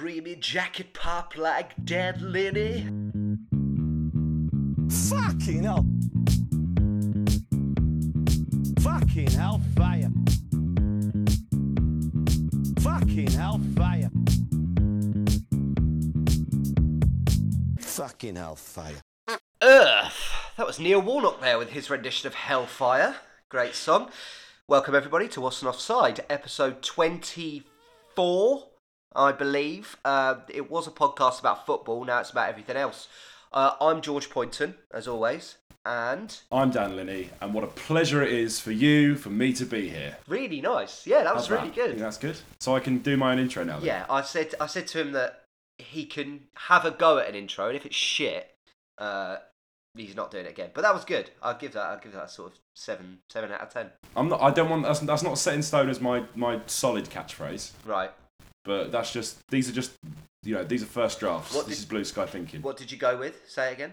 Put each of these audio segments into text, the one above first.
creamy jacket pop like dead Lenny. Fucking hell. Fucking hellfire. Fucking hellfire. Fucking hellfire. Earth. That was Neil Warnock there with his rendition of Hellfire. Great song. Welcome everybody to What's an Offside, episode 24, I believe. Uh, it was a podcast about football, now it's about everything else. Uh, I'm George Poynton, as always, and I'm Dan Linney, and what a pleasure it is for you, for me to be here. really nice. Yeah, that was How's really that? Think good. that's good. So I can do my own intro now. Then. Yeah, I said I said to him that he can have a go at an intro, and if it's shit, uh, he's not doing it again. But that was good. I'll give that. I'll give that a sort of seven, seven out of ten. I'm not. I don't want. That's, that's not set in stone as my my solid catchphrase. Right. But that's just. These are just. You know, these are first drafts. What this did- is blue sky thinking. What did you go with? Say it again.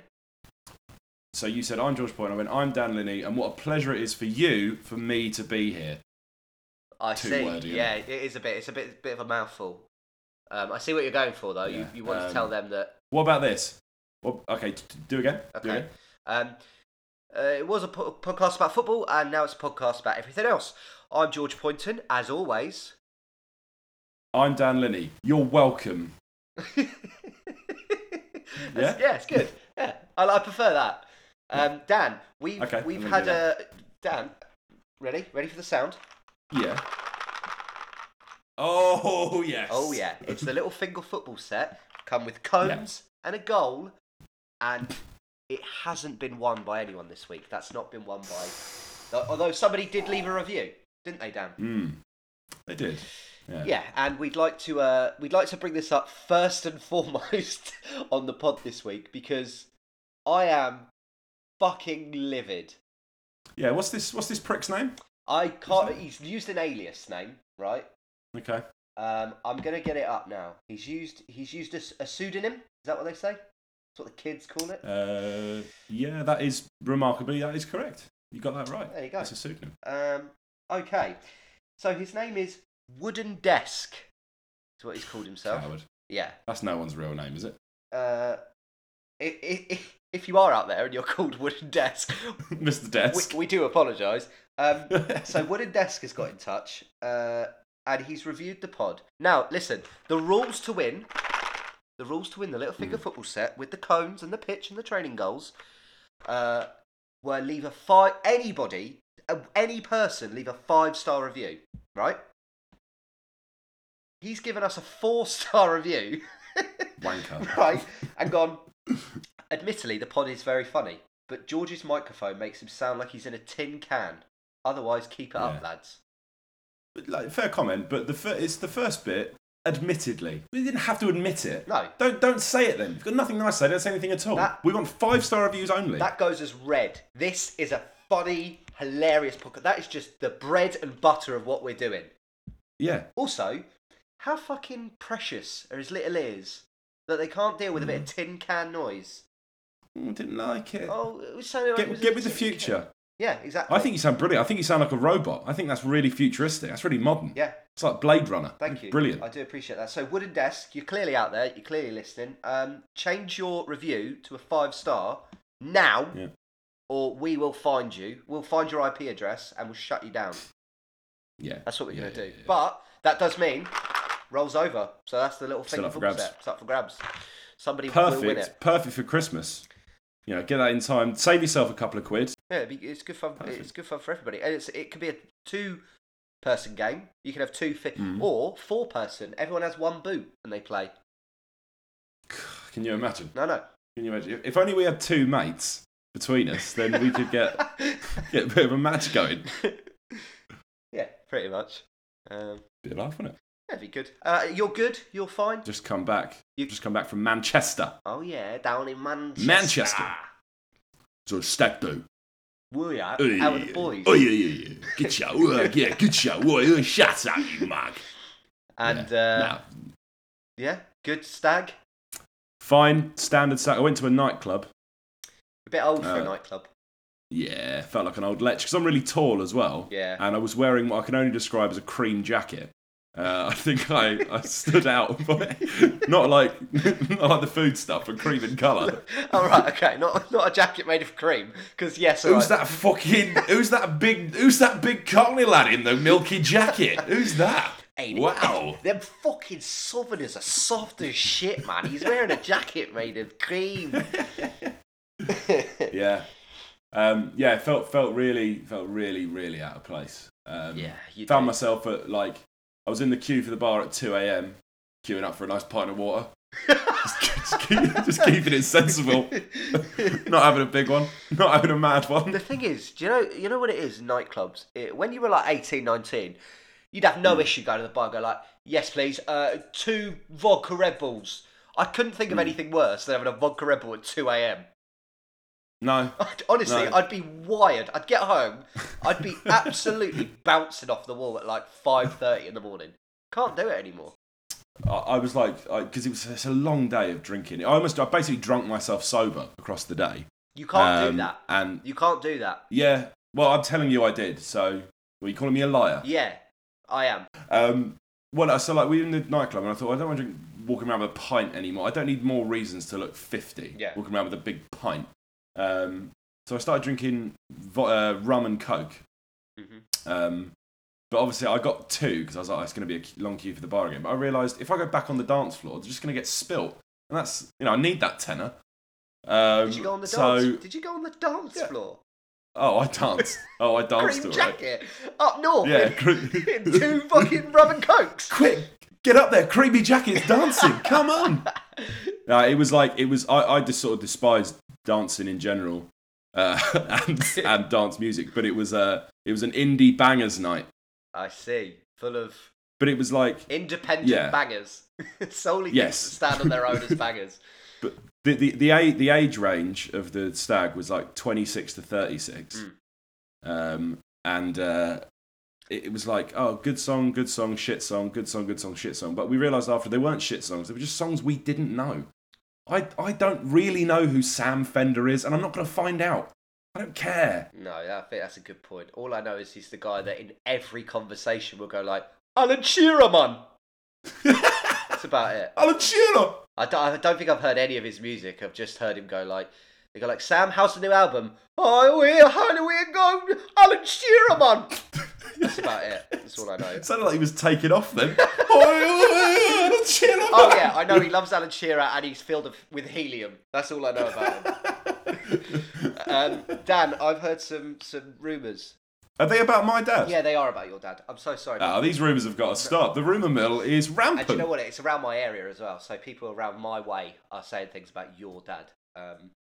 So you said I'm George Point. I went I'm Dan Linney, and what a pleasure it is for you, for me to be here. I Two see. wordy, yeah, it? is a bit. It's a bit, bit of a mouthful. Um, I see what you're going for, though. You, Yeah, you want to um, tell them that. What about this? Well, okay, do again. Do Okay. again. Um, uh, it was a po- podcast about football, and now it's a podcast about everything else. I'm George Poynton, as always. I'm Dan Linney. You're welcome. That's- yeah, it's good. Yeah, I, I prefer that. Um, Dan, we've Okay, we've had a Dan. Ready? Ready for the sound? Yeah. Oh yes. Oh yeah, it's the little finger football set. Come with cones and a goal, and it hasn't been won by anyone this week. That's not been won by. Although somebody did leave a review, didn't they, Dan? Hmm. They did. Yeah. Yeah, and we'd like to uh, we'd like to bring this up first and foremost on the pod this week because I am fucking livid. Yeah. What's this? What's this prick's name? I can't. He's used an alias name, right? Okay. Um, I'm gonna get it up now. He's used he's used a, a pseudonym. Is that what they say? That's what the kids call it. Uh, yeah, that is remarkably that is correct. You got that right. There you go. It's a pseudonym. Um, okay, so his name is Wooden Desk. Is what he's called himself. Coward. Yeah. That's no one's real name, is it? Uh, i i if you are out there and you're called Wooden Desk, Mr. we, Desk. we do apologise. Um, so Wooden Desk has got in touch, uh, and he's reviewed the pod. Now, listen, the rules to win, the rules to win the little finger football set with the cones and the pitch and the training goals, uh, were leave a five. Anybody, uh, any person, leave a five star review. Right? He's given us a four star review. Wanker. right, and gone. Admittedly, the pod is very funny, but George's microphone makes him sound like he's in a tin can. Otherwise, keep it up, lads. Like, fair comment, but the fir- it's the first bit. Admittedly, we didn't have to admit it. No, Don't don't say it then. You've got nothing nice to say. Don't say anything at all. That- we want five star reviews only. that goes as red. This is a funny, hilarious podcast. That is just the bread and butter of what we're doing. yeah. Also, how fucking precious are his little ears that they can't deal with a bit of tin can noise? Mm, didn't like it. Oh, it was sounding like it was get get with the tin future. can. Yeah, exactly. I think you sound brilliant. I think you sound like a robot. I think that's really futuristic. That's really modern. Yeah, It's like Blade Runner. Thank you. Brilliant. I do appreciate that. So, Wooden Desk, you're clearly out there. You're clearly listening. Um, change your review to a five star now, Yeah. or we will find you. We'll find your IP address and we'll shut you down. Yeah. That's what we're Yeah, going to yeah, do. yeah. But that does mean rolls over. So that's the little thing up for grabs. set. It's up for grabs. Somebody will win Perfect. it. Perfect for Christmas. You know, get that in time. Save yourself a couple of quid. Yeah, it's good fun. Perfect. It's good fun for everybody. And it's, it could be a two-person game. You can have two, fi- Mhm. or four-person. Everyone has one boot and they play. Can you imagine? No, no. Can you imagine? If- If only we had two mates between us, then we could get get a bit of a match going. yeah, pretty much. Um, Be a laugh, wouldn't it? That'd be good. Uh, you're good. You're fine. Just come back. You- Just come back from Manchester. Oh yeah, down in Manchester. Manchester. So stack though. Woo ya, Oi, out with the boys. Oh yeah, yeah, yeah. Good show. Oh, yeah, good show. Oh, shut up, you mug. And yeah. uh, Nah. yeah, good stag. Fine, standard stag. I went to a nightclub. A bit old for a Uh, nightclub. Yeah, felt like an old lech because I'm really tall as well. Yeah. And I was wearing what I can only describe as a cream jacket. Uh, I think I, I stood out, but not like not like the food stuff, but cream in colour. All right, okay, not not a jacket made of cream, because yes, Who's right. that fucking? Who's that big? Who's that big Cockney lad in the milky jacket? Who's that? Ain't it? Wow. Them fucking southerners are soft as shit, man. He's wearing a jacket made of cream. Yeah, um, yeah. Felt felt really felt really really out of place. Um, yeah, found do. myself at like I was in the queue for the bar at two a.m. queuing up for a nice pint of water. just, just keep- just keeping it sensible, not having a big one, not having a mad one. The thing is, do you know you know what it is? Nightclubs. It, when you were like 18, 19, you'd have no issue going to the bar and go like, "Yes, please, uh, two vodka Red Bulls." I couldn't think of Hmm. anything worse than having a vodka Red Bull at two a.m. No, Honestly, No. I'd be wired. I'd get home, I'd be absolutely bouncing off the wall at like five thirty in the morning. Can't do it anymore. I, I was like, because it was it's a long day of drinking. I almost, I basically drunk myself sober across the day. You can't Um, do that. And You can't do that. yeah, well, I'm telling you, I did. So, were you calling me a liar? Yeah, I am. Um, well, so like we were in the nightclub, and I thought I don't want to drink, walking around with a pint anymore. I don't need more reasons to look fifty. Yeah. Walking around with a big pint. Um, so I started drinking vo- uh, rum and coke. Mhm. Um, but obviously I got two because I was like, oh, it's going to be a long queue for the bar again. But I realised if I go back on the dance floor, they're just going to get spilt, and that's you know I need that tenner. Um, Did you go on the so, dance? Did you go on the dance Yeah. floor? Oh, I danced. Oh, I danced it. jacket up north. Yeah, in, in two fucking rum and cokes. quick, get up there, creamy jacket's dancing. Come on. No, it was like it was. I, I just sort of despised dancing in general, uh, and and dance music. But it was uh, it was an indie bangers night. I see. Full of But it was like independent Yeah. bangers. Solely Yes. stand on their own as bangers. the the the age, the age range of the stag was like twenty six to thirty six, um, and uh, it, it was like oh, good song, good song, shit song, good song, good song, shit song. But we realised after they weren't shit songs; they were just songs we didn't know. I I don't really know who Sam Fender is, and I'm not going to find out. I don't care. No, I think that's a good point. All I know is he's the guy that in every conversation will go like, Alan Shearer, man. That's about it. Alan Shearer. I don't, I don't think I've heard any of his music. I've just heard him go like, they go like, Sam, how's the new album? Oh, we're how do we go? Alan Shearer, man. That's about it. That's all I know. It sounded like he was taking off then. oh. Oh yeah, I know he loves Alan Shearer and he's filled with helium. That's all I know about him. Um, Dan, I've heard some some rumours. Are they about my dad? Yeah, they are about your dad. I'm so sorry. Ah, these rumours have got to stop. The rumour mill is rampant. and do you know what? It's around my area as well. So people around my way are saying things about your dad. Um,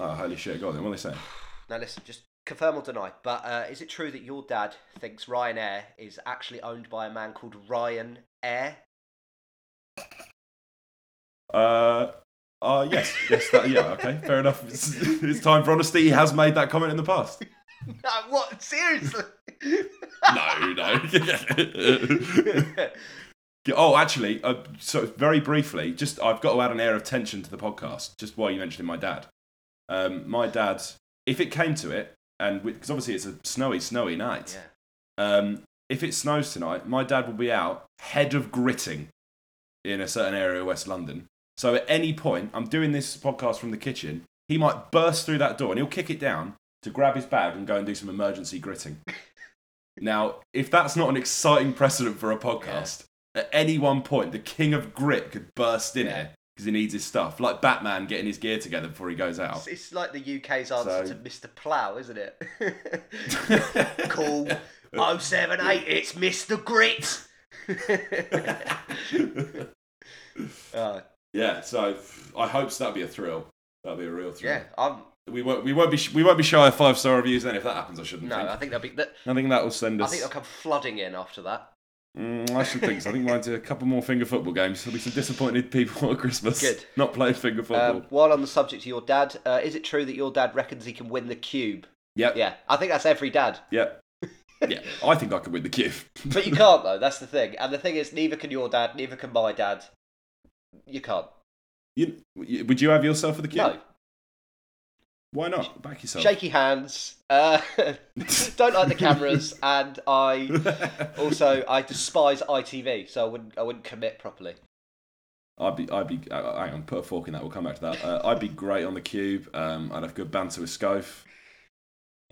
Oh, holy shit, go on then. What are they saying? now listen, just confirm or deny. But uh, is it true that your dad thinks Ryanair is actually owned by a man called Ryan Air? Uh, uh, yes. yes that, yeah, okay, fair enough. It's, it's time for honesty. He has made that comment in the past. No, what? Seriously? No, no. oh, actually, uh, so very briefly, just I've got to add an air of tension to the podcast, just while you mentioned my dad. Um, my dad, if it came to it, and because obviously it's a snowy, snowy night, yeah. Um, if it snows tonight, my dad will be out head of gritting in a certain area of West London. So at any point, I'm doing this podcast from the kitchen. He might burst through that door and he'll kick it down to grab his bag and go and do some emergency gritting. now, if that's not an exciting precedent for a podcast, at any one point, the king of grit could burst in Yeah. here because he needs his stuff, like Batman getting his gear together before he goes out. It's, it's like the UK's answer So- to Mr. Plough, isn't it? Call 078, it's Mr. Grit. uh, yeah, so I hope that'll be a thrill. That'll be a real thrill. yeah, I'm. We won't. We won't be. We won't be shy of five star reviews then. If that happens, I shouldn't. No, think. I think that'll be. That, I think that will send us. I think they'll come flooding in after that. Mm, I should think so. I think we might do a couple more finger football games. There'll be some disappointed people at Christmas. Good. Not playing finger football. Um, while on the subject of your dad, uh, is it true that your dad reckons he can win the cube? yep. Yeah, I think that's every dad. Yep. yeah. I think I could win the cube. But you can't though. That's the thing. And the thing is, neither can your dad. Neither can my dad. You can't. You, would you have yourself for the cube? No. Why not? Back yourself. shaky hands. Uh, don't like the cameras, and I also I despise ITV, so I wouldn't I wouldn't commit properly. I'd be, I'd be. Uh, hang on, put a fork in that. We'll come back to that. Uh, I'd be great on the cube. Um, I'd have good banter with Schofe.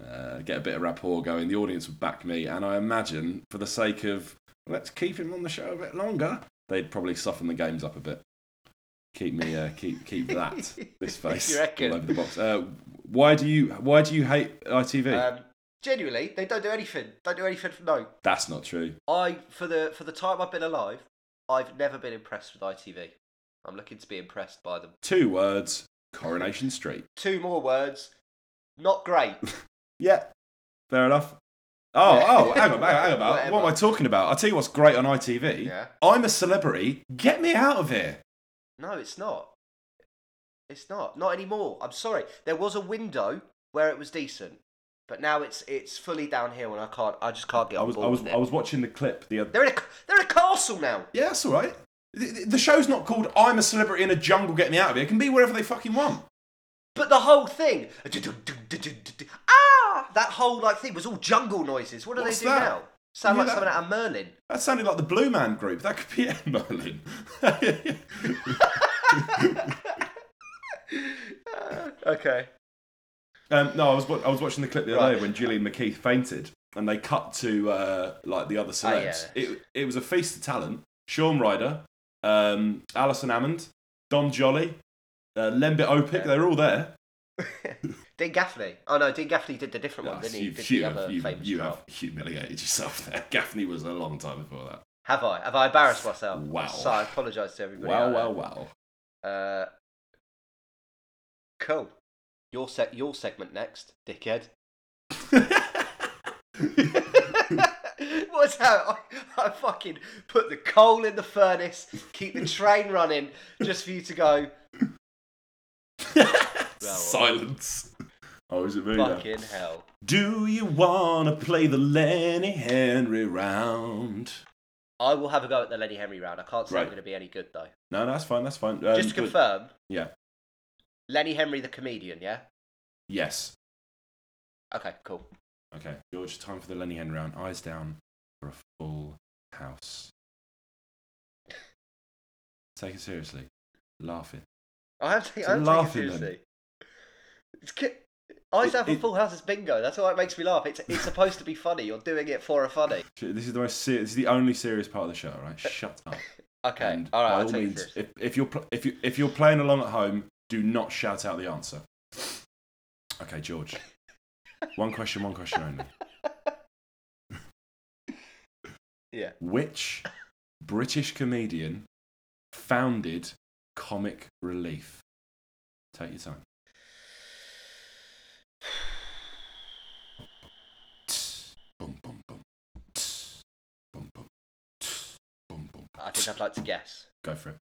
Uh, get a bit of rapport going. The audience would back me, and I imagine, for the sake of let's keep him on the show a bit longer, they'd probably soften the games up a bit. Keep me, uh, keep keep that this face all over the box. Uh, why do you why do you hate ITV? Um, genuinely, they don't do anything. Don't do anything for no. That's not true. I for the for the time I've been alive, I've never been impressed with ITV. I'm looking to be impressed by them. Two words: Coronation Street. Two more words. Not great. Yeah, fair enough. Oh, Yeah. oh, hang on, hang on. What am I talking about? I'll tell you what's great on ITV. Yeah. I'm a celebrity. Get me out of here. No, it's not. It's not. Not anymore. I'm sorry. There was a window where it was decent, but now it's it's fully downhill, and I can't. I just can't get I on was, board I was, with it. I was watching the clip the other. They're in a they're in a castle now. Yeah, that's all right. The, the- the show's not called "I'm a celebrity in a jungle. Get me out of here." It can be wherever they fucking want. But the whole thing, ah, that whole like thing was all jungle noises. What do What's they do that? now? Sound You like something out of Merlin. That sounded like the Blue Man Group. That could be Ed Merlin. okay. Um, no, I was I was watching the clip the other Right. day when Gillian McKeith fainted, and they cut to uh, like the other celebs. yeah. It it was a feast of talent. Shaun Ryder, um, Alison Hammond, Dom Joly, uh, Lembit Opik. Yeah. They're all there. Dean Gaffney. Oh no, Dean Gaffney did the different one, didn't he? Did you have, you, you have humiliated yourself there. Gaffney was a long time before that. Have I? Have I embarrassed myself? Wow. So I apologise to everybody. Wow, wow, wow. Uh, cool. Your sec- your segment next, dickhead. What's that? I, I fucking put the coal in the furnace, keep the train running, just for you to go. Silence. Oh, is it me now? Fucking hell. Do you wanna play the Lenny Henry round? I will have a go at the Lenny Henry round. I can't say I'm Right. going to be any good though. No, no, that's fine. That's fine. Um, Just to but- confirm, Yeah. Lenny Henry the comedian, yeah? Yes. Okay, cool. Okay, George. Time for the Lenny Henry round. Eyes down for a full house. Take it seriously. Laughing. I am taking, It's I am laughing it then. seriously. It's ki- I It- have a full house is bingo. That's why it makes me laugh. It's it's supposed to be funny. You're doing it for a funny. This is the most serious. This is the only serious part of the show, right? Shut up. Okay, And all right. by I'll all take means, if, if you're pl- if you if you're playing along at home, do not shout out the answer. Okay, George. One question, one question only. Yeah. Which British comedian founded Comic Relief? Take your time. I think I'd like to guess. Go for it.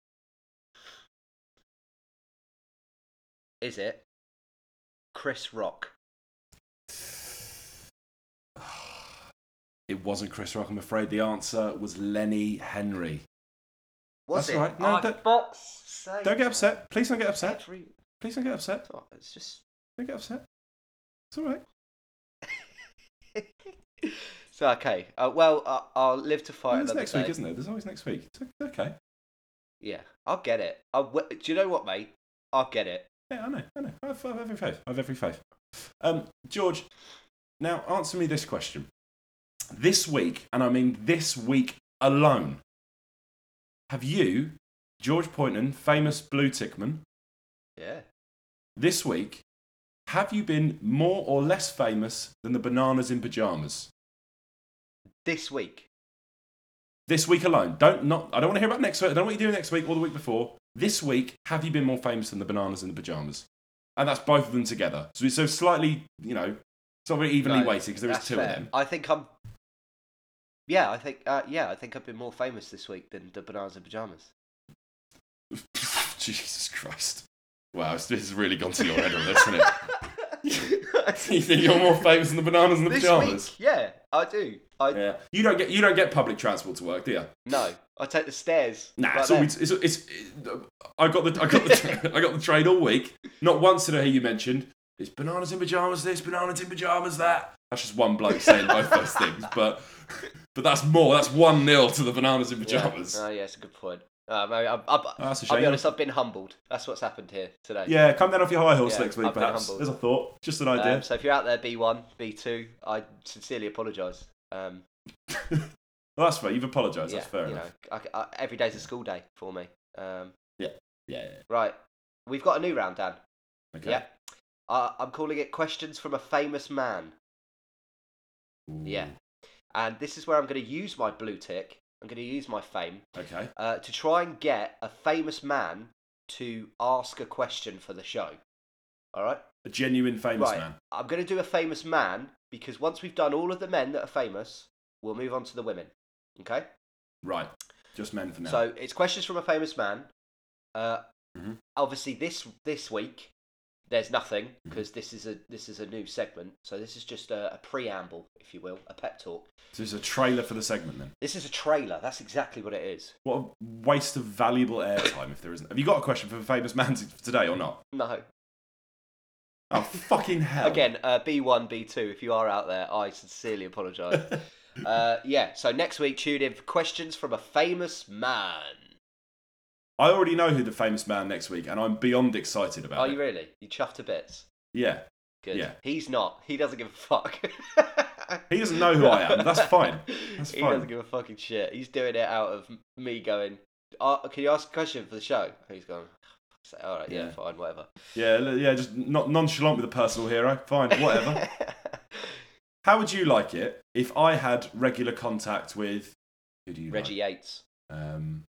Is it Chris Rock? It wasn't Chris Rock, I'm afraid. The answer was Lenny Henry. Was That's it? right. No, Oh, don't- fuck's sake, Don't get upset. Please don't get upset. Please don't get upset. It's just. Don't get upset. It's all right. so okay. Uh, well, uh, I'll live to fight There's next day. week, isn't it? There's always next week. It's okay. Yeah, I'll get it. I'll, do you know what, mate? I'll get it. Yeah, I know. I know. I have, I have every faith. I have every faith. Um, George, now answer me this question. This week, and I mean this week alone, have you, George Poynton, famous blue tickman, Yeah. this week, have you been more or less famous than the bananas in pajamas? This week. This week alone. Don't not. I don't want to hear about next week. I don't know what you're doing next week or the week before. This week, have you been more famous than the bananas in the pajamas? And that's both of them together. So it's so slightly, you know, it's not very evenly No, weighted because there is two fair. of them. I think I'm. Yeah, I think. Uh, yeah, I think I've been more famous this week than the bananas and pajamas. Jesus Christ! Wow, this has really gone to your head on this, hasn't it? you think you're more famous than the bananas in the this pajamas? week, yeah, I do. I Yeah. You don't get you don't get public transport to work, do you? no, I take the stairs. Nah, it's, it's, it's, it's, I got the I got the I got the train all week. Not once did I hear you mentioned it's bananas in pajamas this, bananas in pajamas that. That's just one bloke saying both those things, but but that's more. That's one nil to the bananas in pajamas. Oh, yeah, it's a good point. Maybe I'm, I'm, Oh, that's a I'll be honest, I've been humbled. That's what's happened here today. Yeah, come down off your high horse Yeah, next week, I've perhaps. As a thought, just an idea. Um, so if you're out there, B1, B2, I sincerely apologise. Um, well, that's fair. You've apologised. yeah, that's fair enough. know, I, I, every day's a school day for me. Um, Yeah, yeah. right, we've got a new round, Dan. Okay. Yeah. Uh, I'm calling it Questions from a Famous Man. Ooh, Yeah. And this is where I'm going to use my blue tick. I'm going to use my fame Okay. uh, to try and get a famous man to ask a question for the show. All right? A genuine famous right. man. I'm going to do a famous man because once we've done all of the men that are famous, we'll move on to the women. Okay? Right. Just men for now. So it's questions from a famous man. Uh, Mhm. Obviously, this this week there's nothing Mm-hmm. because this is a this is a new segment. So this is just a, a preamble, if you will, a pep talk. So this is a trailer for the segment then. This is a trailer. That's exactly what it is. What a waste of valuable airtime if there isn't. Have you got a question for the famous man today or not? No. Oh, fucking hell. Again, uh, B1, B2, if you are out there, I sincerely apologise. uh, yeah, so next week, tune in for questions from a famous man. I already know who the famous man next week, and I'm beyond excited about Are it. you really? You chuffed to bits. Yeah. Good. Yeah. He's not. He doesn't give a fuck. He doesn't know who I am. That's fine. That's he fine. doesn't give a fucking shit. He's doing it out of me going, uh, can you ask a question for the show? He's going, say, all right, yeah, Yeah. fine, whatever. Yeah, yeah, just not nonchalant with a personal hero. Fine, whatever. How would you like it if I had regular contact with who do you Reggie Yates. Um,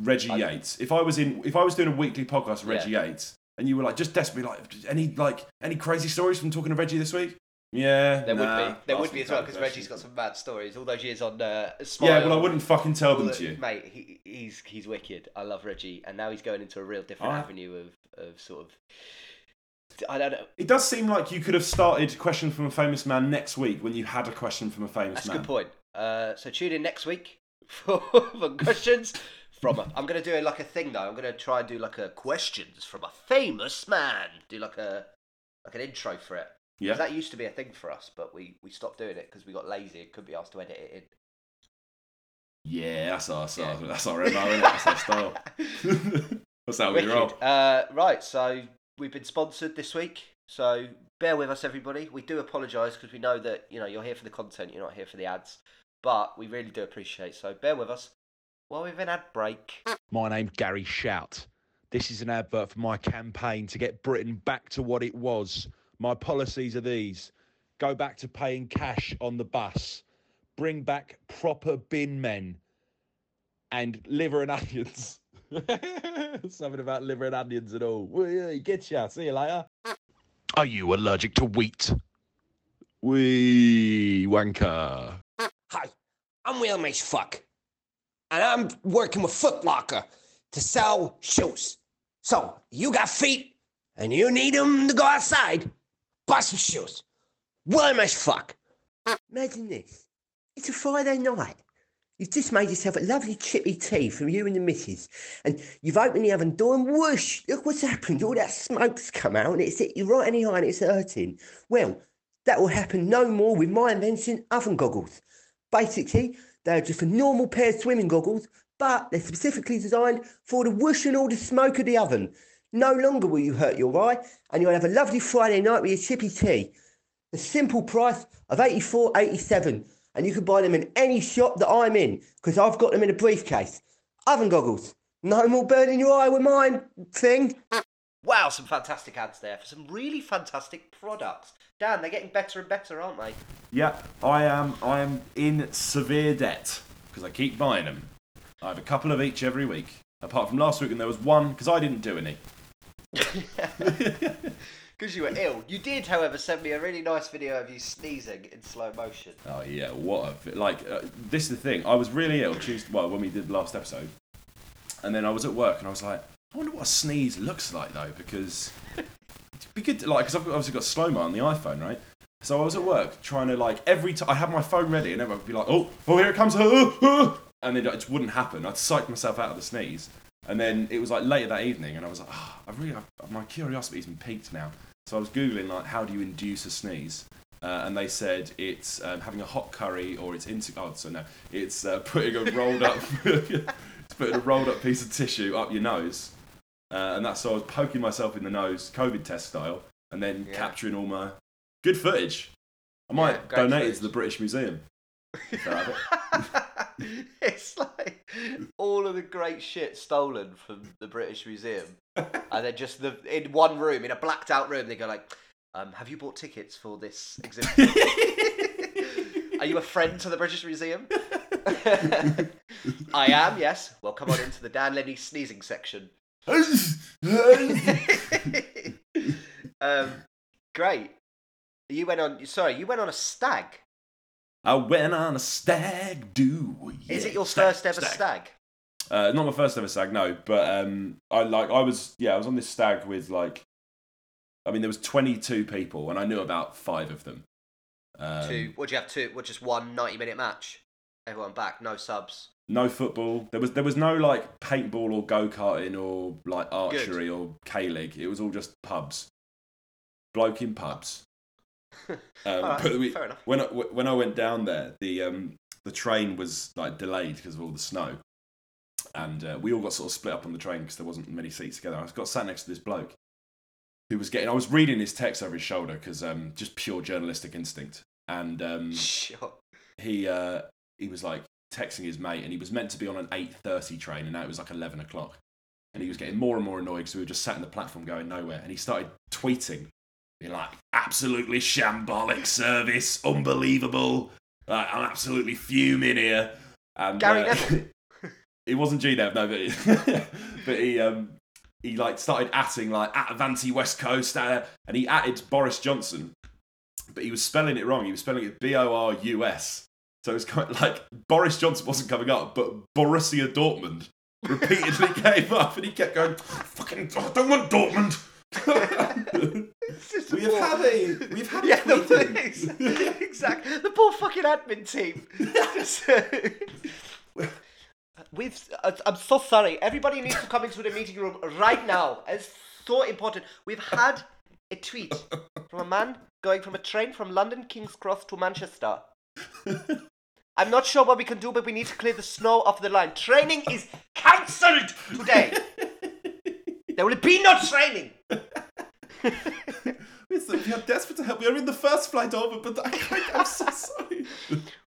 Reggie I- Yates. If I was in, if I was doing a weekly podcast with Yeah. Reggie Yates, and you were like just desperately like any like any crazy stories from talking to Reggie this week? Yeah, There nah, would be. There would be as well because. Reggie's got some mad stories. All those years on uh, Smile. Yeah, well, I wouldn't fucking tell them the- to you. Mate, he, he's he's wicked. I love Reggie, and now he's going into a real different I- avenue of, of sort of. I don't know. It does seem like you could have started question from a famous man next week when you had a question from a famous That's a man. good point. Uh, so tune in next week for, for questions from a. I'm gonna do it like a thing though. I'm gonna try and do like a questions from a famous man. Do like a like an intro for it. 'Cause Yeah. That used to be a thing for us, but we, we stopped doing it because we got lazy and couldn't be asked to edit it Yeah, that's our, that's our, Yeah. that's our MO, isn't it? That's our style. that's how in. we roll. Uh, right, so we've been sponsored this week. So bear with us, everybody. We do apologise because we know that you know you're here for the content, you're not here for the ads, but we really do appreciate. So bear with us while we've an ad break. My name's Gary Shout. This is an advert for my campaign to get Britain back to what it was. My policies are these go back to paying cash on the bus, bring back proper bin men, and liver and onions. Something about liver and onions and all. Well, get ya. See you later. Are you allergic to wheat? Wee wanker. Hi, I'm William H. Fuck, and I'm working with Foot Locker to sell shoes. So, you got feet, and you need them to go outside, buy some shoes. William H. Fuck. Imagine this. It's a Friday night. You've just made yourself a lovely chippy tea from you and the missus, and you've opened the oven door and whoosh, look what's happened. All that smoke's come out and it's hit you right in the eye and it's hurting. Well, that will happen no more with my invention, oven goggles. Basically, they're just a normal pair of swimming goggles, but they're specifically designed for the whoosh and all the smoke of the oven. No longer will you hurt your eye, and you'll have a lovely Friday night with your chippy tea. The simple price of eighty-four eighty-seven, and you can buy them in any shop that I'm in, because I've got them in a briefcase. Oven goggles. No more burning your eye with mine thing. Wow, some fantastic ads there for some really fantastic products. Dan, they're getting better and better, aren't they? Yeah, I am. I am in severe debt because I keep buying them. I have a couple of each every week. Apart from last week, and there was one because I didn't do any. Because you were ill. You did, however, send me a really nice video of you sneezing in slow motion. Oh yeah, what a like. Uh, this is the thing. I was really ill Tuesday. Well, when we did the last episode, and then I was at work and I was like, I wonder what a sneeze looks like though, because it'd be good. To, like, because I've obviously got slow mo on the iPhone, right? So I was at work trying to like every time I had my phone ready, and everyone would be like, oh, oh, here it comes, uh, uh, and then it just wouldn't happen. I'd psych myself out of the sneeze, and then it was like later that evening, and I was like, oh, I really, i my curiosity's been piqued now. So I was googling like how do you induce a sneeze, uh, and they said it's um, having a hot curry or it's into oh so no it's uh, putting a rolled up it's putting a rolled up piece of tissue up your nose, uh, and that's so I was poking myself in the nose COVID test style, and then Yeah. capturing all my good footage. I might Yeah, donate it to the British Museum. if they have it. it's like all of the great shit stolen from the British Museum, and then just the in one room, in a blacked out room, they go like, um, "Have you bought tickets for this exhibit? Are you a friend to the British Museum?" I am. Yes. Well, come on into the Dan Linney sneezing section. um, great. You went on. Sorry, you went on a stag. I went on a stag do. Is it your stag, first ever stag? Uh, not my first ever stag, no. But um, I like I was yeah I was on this stag with like, I mean there was twenty two people and I knew about five of them. Um, two. What do you have? Two. What? Just one 90 minute match. Everyone back. No subs. No football. There was there was no like paintball or go karting or like archery or K League. It was all just pubs. Bloke in pubs. Um, Alright, but we- when I, when I went down there, the um, the train was like delayed because of all the snow, and uh, we all got sort of split up on the train because there wasn't many seats together. I got sat next to this bloke who was getting. I was reading his text over his shoulder because um, just pure journalistic instinct, and um, Sure. he uh, he was like texting his mate, and he was meant to be on an eight thirty train, and now it was like eleven o'clock, and he was getting more and more annoyed because we were just sat in the platform going nowhere, and he started tweeting, being like, "Absolutely shambolic service, unbelievable, like, I'm absolutely fuming here." And, Gary uh, it wasn't GNev, no, but but he um he like started atting like at Avanti West Coast, uh, and he atted Boris Johnson, but he was spelling it wrong. He was spelling it B O R U S. So it's kind of like Boris Johnson wasn't coming up, but Borussia Dortmund repeatedly came up, and he kept going, "Fucking, I don't want Dortmund." Just we've had a we've had a Yeah, the tweeting. police. exactly. The poor fucking admin team. Just, We've. uh, I'm so sorry. Everybody needs to come into the meeting room right now. It's so important. We've had a tweet from a man going from a train from London King's Cross to Manchester. I'm not sure what we can do, but we need to clear the snow off the line. Training is cancelled today. There will be no training. Listen, we are desperate to help. We are in the first flight over, but I, I, I'm so sorry.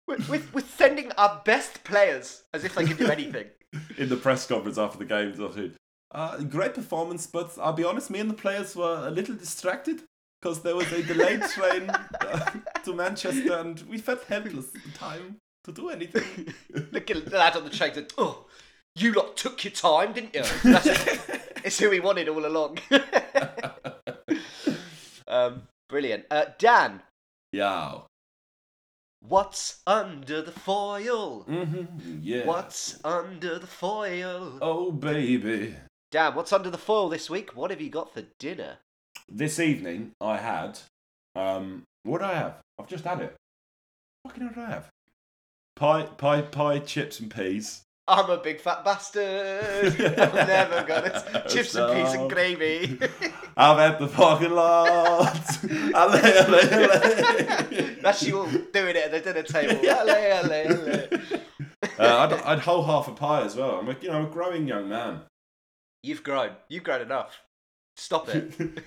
We're, we're, we're sending our best players as if they can do anything. in the press conference after the game. Uh, great performance, but I'll be honest, me and the players were a little distracted because there was a delayed train uh, to Manchester, and we felt helpless at the time to do anything. Look at the lad on the train said, Oh, you lot took your time, didn't you? That's it's who we wanted all along. um, brilliant. Uh, Dan, Yeah. what's under the foil? Mm-hmm. Yeah. What's under the foil? Oh, baby. Dan, what's under the foil this week? What have you got for dinner? This evening, I had. Um, what did I have? I've just had it. What fucking did I have? Pie, pie, pie, chips and peas. I'm a big fat bastard. I'm never gonna. Chips and peas and gravy. I've had the fucking lot. Ale, ale, ale. That's you all doing it at the dinner table. Ale, ale, ale. Uh, I'd, I'd whole half a pie as well. I'm a, you know, a growing young man. You've grown. You've grown enough. Stop it.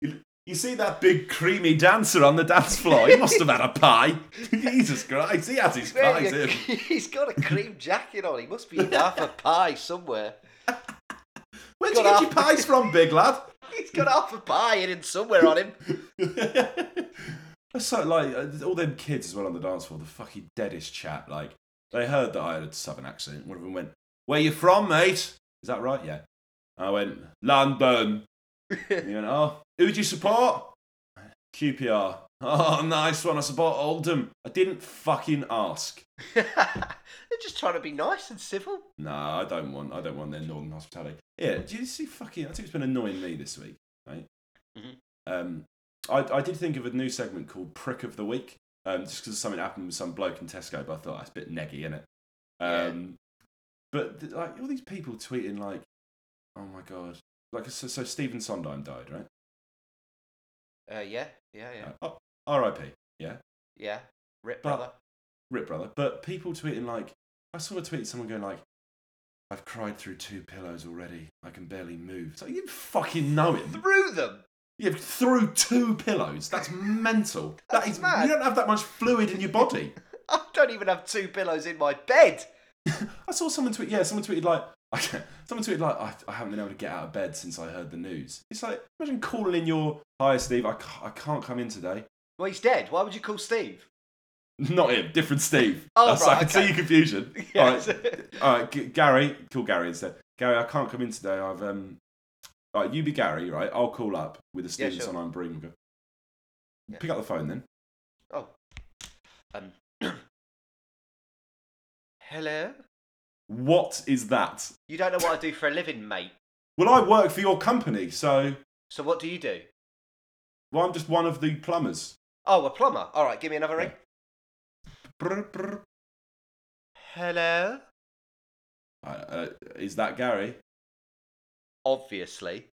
You see that big creamy dancer on the dance floor? He must have had a pie. Jesus Christ, he has his pies in. He's got a cream jacket on. He must be half a pie somewhere. Where'd you get your pies from, big lad? He's got half a pie hidden somewhere on him. That's so like uh, all them kids as well on the dance floor. The fucking deadest chat. Like they heard that I had a southern accent. One of them went, "Where you from, mate?" Is that right? Yeah. I went, "London." And know, "Oh, who do you support?" QPR. Oh, nice one. I support Oldham. I didn't fucking ask. They're just trying to be nice and civil. No, I don't want. I don't want their northern hospitality. Yeah, do you see fucking? I think it's been annoying me this week, right? Mhm. Um, I I did think of a new segment called Prick of the Week, um, just because something happened with some bloke in Tesco, but I thought that's a bit neggy, innit? it? Um, but th- like all these people tweeting like, oh my god, like so, so Stephen Sondheim died, right? Uh, yeah, yeah, yeah, Uh, oh, R.I.P. Yeah, yeah. Rip But- brother. rip brother. But people tweeting like, I saw a tweet someone going like, "I've cried through two pillows already. I can barely move." So you fucking know it. Through them. Yeah, through two pillows. That's mental. That That's mad. You don't have that much fluid in your body. I don't even have two pillows in my bed. I saw someone tweet. Yeah, someone tweeted like, someone tweeted like, I, I haven't been able to get out of bed since I heard the news. It's like imagine calling in your, "Hi, Steve. I, ca- I can't come in today." Well, he's dead. Why would you call Steve? Not him, different Steve. Oh, That's- right, I can okay. see your confusion. Yes. All right, all right, G- Gary, call Gary instead. Gary, I can't come in today. I've um, all right, you be Gary, right? I'll call up with a Yeah, Stevenson sure. on Bream. Go. Yeah. Pick up the phone then. Oh. Um. Hello. What is that? You don't know what I do for a living, mate. Well, I work for your company, so So what do you do? well, I'm just one of the plumbers. Oh, a plumber. All right, give me another ring. Brr, brr. Hello. Uh, uh, is that Gary? Obviously.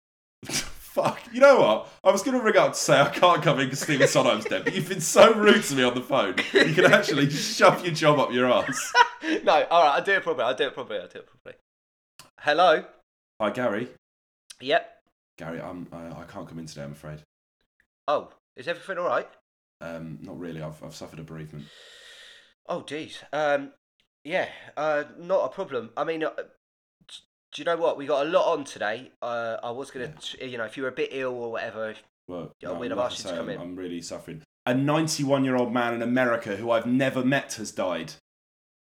Fuck. You know what? I was going to ring up to say I can't come in because Stephen Sondheim's dead, but you've been so rude to me on the phone. You can actually shove your job up your ass. no, all right. I'll do it properly. I'll do it properly. I'll do it properly. Hello. Hi, Gary. Yep. Gary, I'm, uh, I can't come in today, I'm afraid. Oh, is everything all right? Um, not really. I've, I've suffered a bereavement. Oh, geez. Um, yeah. Uh, not a problem. I mean, uh, do you know what? We got a lot on today. Uh, I was gonna, you know, if you were a bit ill or whatever. Well, Yeah, no, we'd have asked you to come I'm, in. I'm really suffering. A 91 year old man in America who I've never met has died.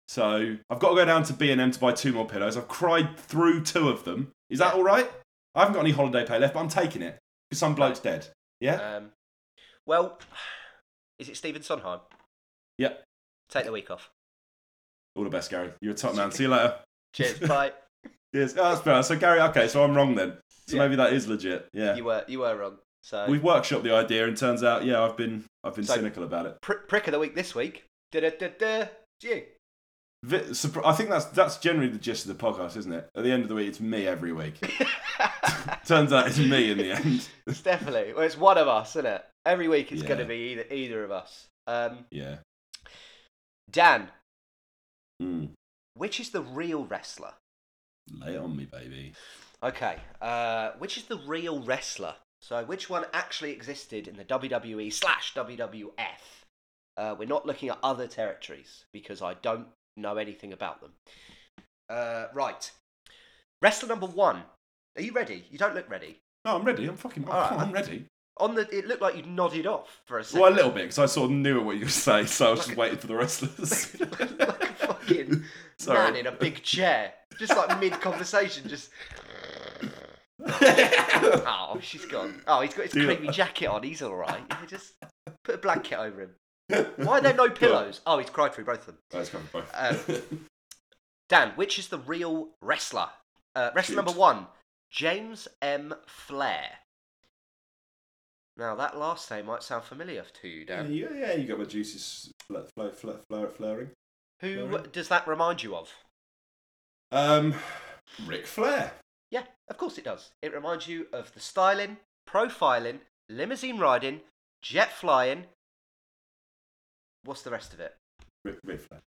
So I've got to go down to B&M to buy two more pillows. I've cried through two of them. Is that Yeah. all right? I haven't got any holiday pay left, but I'm taking it because some bloke's dead. Yeah. Um, well, is it Stephen Sondheim? Yep. Take the week off. All the best, Gary. You're a top man. See you later. Cheers. Bye. Yes. Oh, that's better. So Gary, okay, so I'm wrong then. So Yeah. maybe that is legit. Yeah. You were you were wrong. So We've workshopped the idea, and turns out, yeah, I've been I've been So- cynical about it. Pr- prick of the week this week. Da da da da. You. I think that's that's generally the gist of the podcast, isn't it? At the end of the week, it's me every week. Turns out it's me in the end. it's definitely. Well, it's one of us, isn't it? Every week it's going to be either either of us. Um, Yeah. Dan, Mm. which is the real wrestler? Lay it on me, baby. Okay. Uh, which is the real wrestler? So, which one actually existed in the WWE slash WWF? Uh, we're not looking at other territories because I don't know anything about them. Uh, right. Wrestler number one. Are you ready? You don't look ready. No, I'm ready. I'm fucking. Right. I'm ready. On the, it looked like you'd nodded off for a second. Well, a little bit because I sort of knew what you were going to say, so I was just a- waiting for the wrestlers. like a fucking Sorry. man in a big chair, just like mid conversation, just. Oh, she's gone. Oh, he's got his that. creepy jacket on. He's all right. Yeah, just put a blanket over him. Why are there no pillows? Oh, he's cried through both of them. Go for both. Um, Dan, which is the real wrestler? Uh, wrestler Shoot. number one, James M. Flair. Now that last name might sound familiar to you, Dan. yeah, yeah, you got my juices fl- fl- fl- fl- flaring. Who does that remind you of? Um, Ric Flair. Yeah, of course it does. It reminds you of the styling, profiling, limousine riding, jet flying. What's the rest of it? Ric, Ric Flair.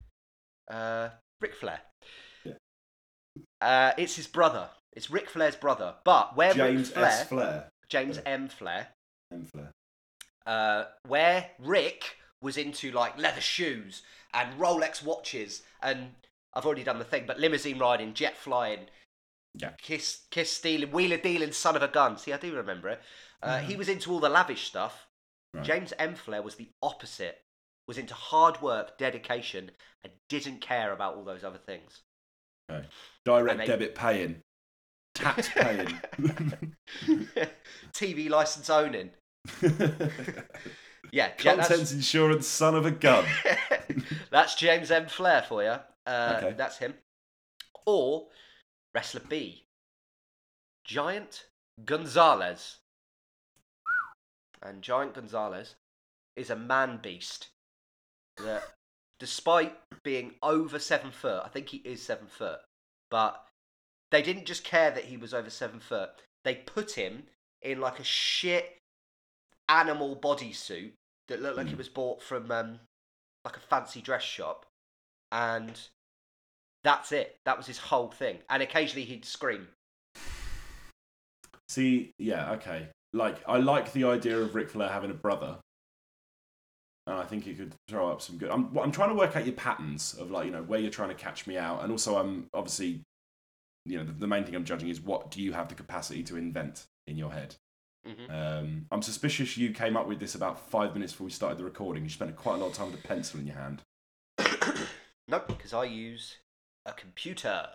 Uh, Ric Flair. Yeah. Uh, it's his brother. It's Ric Flair's brother. But where James Ric Flair, S. Flair. James. M. Flair, M. Flair. uh, where Rick was into like leather shoes and Rolex watches and I've already done the thing, but limousine riding, jet flying, Yeah. kiss, kiss stealing, wheeler dealing, son of a gun. See, I do remember it. Uh, He was into all the lavish stuff. Right. James M. Flair was the opposite. Was into hard work, dedication, and didn't care about all those other things. Okay. Direct they- debit paying. Tax paying. TV license owning. Yeah, Contents insurance, son of a gun. that's James M. Flair for you. Uh, Okay. That's him. Or wrestler B, Giant Gonzalez. And Giant Gonzalez is a man beast that, despite being over seven foot, I think he is seven foot, but they didn't just care that he was over seven foot. They put him in like a shit animal bodysuit that looked like it Mm. was bought from um, like a fancy dress shop, and that's it. That was his whole thing. And occasionally he'd scream. See, yeah, okay. Like, I like the idea of Ric Flair having a brother. And I think he could throw up some good. I'm, I'm trying to work out your patterns of, like, you know, where you're trying to catch me out. And also, I'm obviously, you know, the, the main thing I'm judging is what do you have the capacity to invent in your head? Mhm. Um, I'm suspicious you came up with this about five minutes before we started the recording. You spent quite a lot of time with a pencil in your hand. nope, because I use a computer.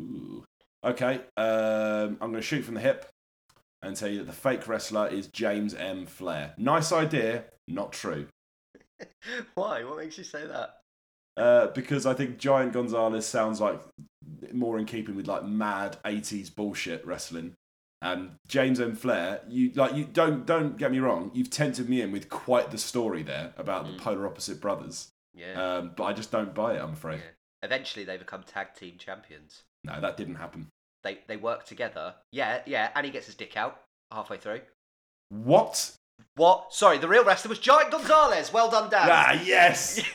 Ooh. Okay, um, I'm going to shoot from the hip and tell you that the fake wrestler is James M. Flair. Nice idea, not true. Why? What makes you say that? Uh, because I think Giant Gonzalez sounds like more in keeping with like mad 80s bullshit wrestling. And James M. Flair, you like you don't don't get me wrong, you've tempted me in with quite the story there about Mm. the polar opposite brothers. Yeah. Um, but I just don't buy it, I'm afraid. yeah. Eventually, they become tag team champions. No, that didn't happen. They they work together. Yeah, yeah. And he gets his dick out halfway through. What? What? Sorry, the real wrestler was Giant Gonzalez. Well done, Dan. Ah, yes!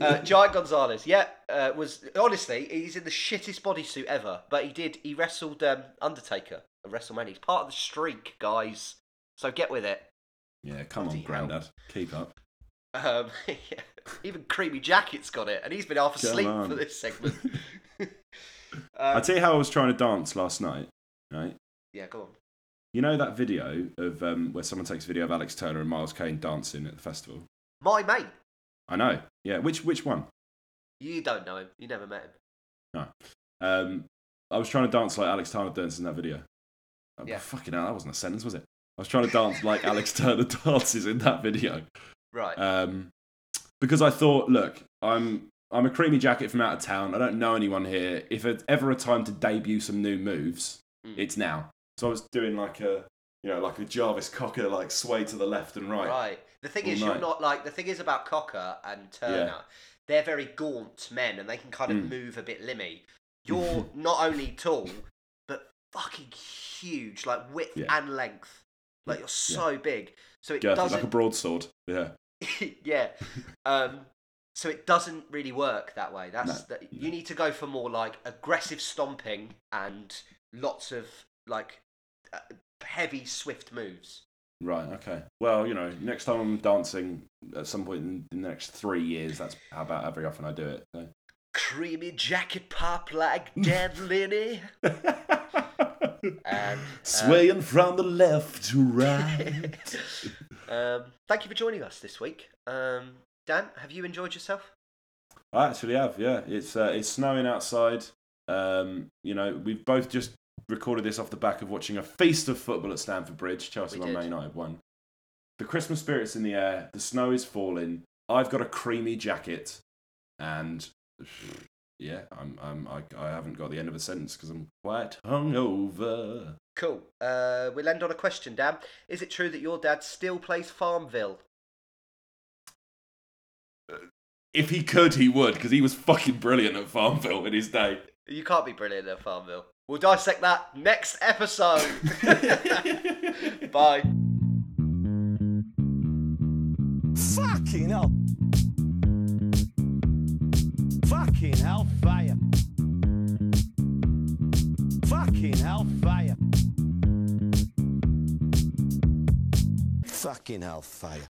Uh, Giant Gonzalez, yeah, uh, was honestly he's in the shittest bodysuit ever. But he did he wrestled um, Undertaker at WrestleMania. He's part of the streak, guys. So get with it. yeah, come on, Bloody hell. Grandad. Keep up. Um, yeah. Even Creamy Jacket's got it, and he's been half asleep on. for this segment. I'll um, tell you how I was trying to dance last night, right? yeah, go on. You know that video of um, where someone takes a video of Alex Turner and Miles Kane dancing at the festival? My mate, I know. Yeah, which which one? you don't know him. You never met him. No. Um, I was trying to dance like Alex Turner dances in that video. Oh, Yeah. Fucking hell, that wasn't a sentence, was it? I was trying to dance like Alex Turner dances in that video. Right. Um, because I thought, look, I'm I'm a creamy jacket from out of town. I don't know anyone here. If it's ever a time to debut some new moves, Mm. it's now. So I was doing like a you know like a Jarvis Cocker like sway to the left and right. Right. The thing is, you're not like the thing is about Cocker and Turner. Yeah. They're very gaunt men, and they can kind of Mm. move a bit limmy. You're not only tall, but fucking huge, like width Yeah. and length. Like you're so big, so it Girthy, doesn't. like a broadsword. Yeah. yeah. Um, so it doesn't really work that way. That's No, that, you need to go for more like aggressive stomping and lots of like uh, heavy, swift moves. Right. Okay. Well, you know, next time I'm dancing at some point in the next three years, that's how about every often I do it. So. Creamy jacket pop like dead Lenny. And uh, Swaying from the left to right. Um, thank you for joining us this week. Um, Dan, have you enjoyed yourself? I actually have. Yeah, it's uh, it's snowing outside. Um, you know, we've both just recorded this off the back of watching a feast of football at Stamford Bridge. Chelsea won. Man United won. The Christmas spirit's in the air. The snow is falling. I've got a creamy jacket, and yeah, I'm, I'm I, I haven't got the end of a sentence because I'm quite hungover. Cool. Uh, we'll end on a question, Dan. Is it true that your dad still plays Farmville? If he could, he would because he was fucking brilliant at Farmville in his day. You can't be brilliant at Farmville. We'll dissect that next episode. Bye. Fucking hell. Fucking hellfire. Fucking hellfire. Fucking hellfire.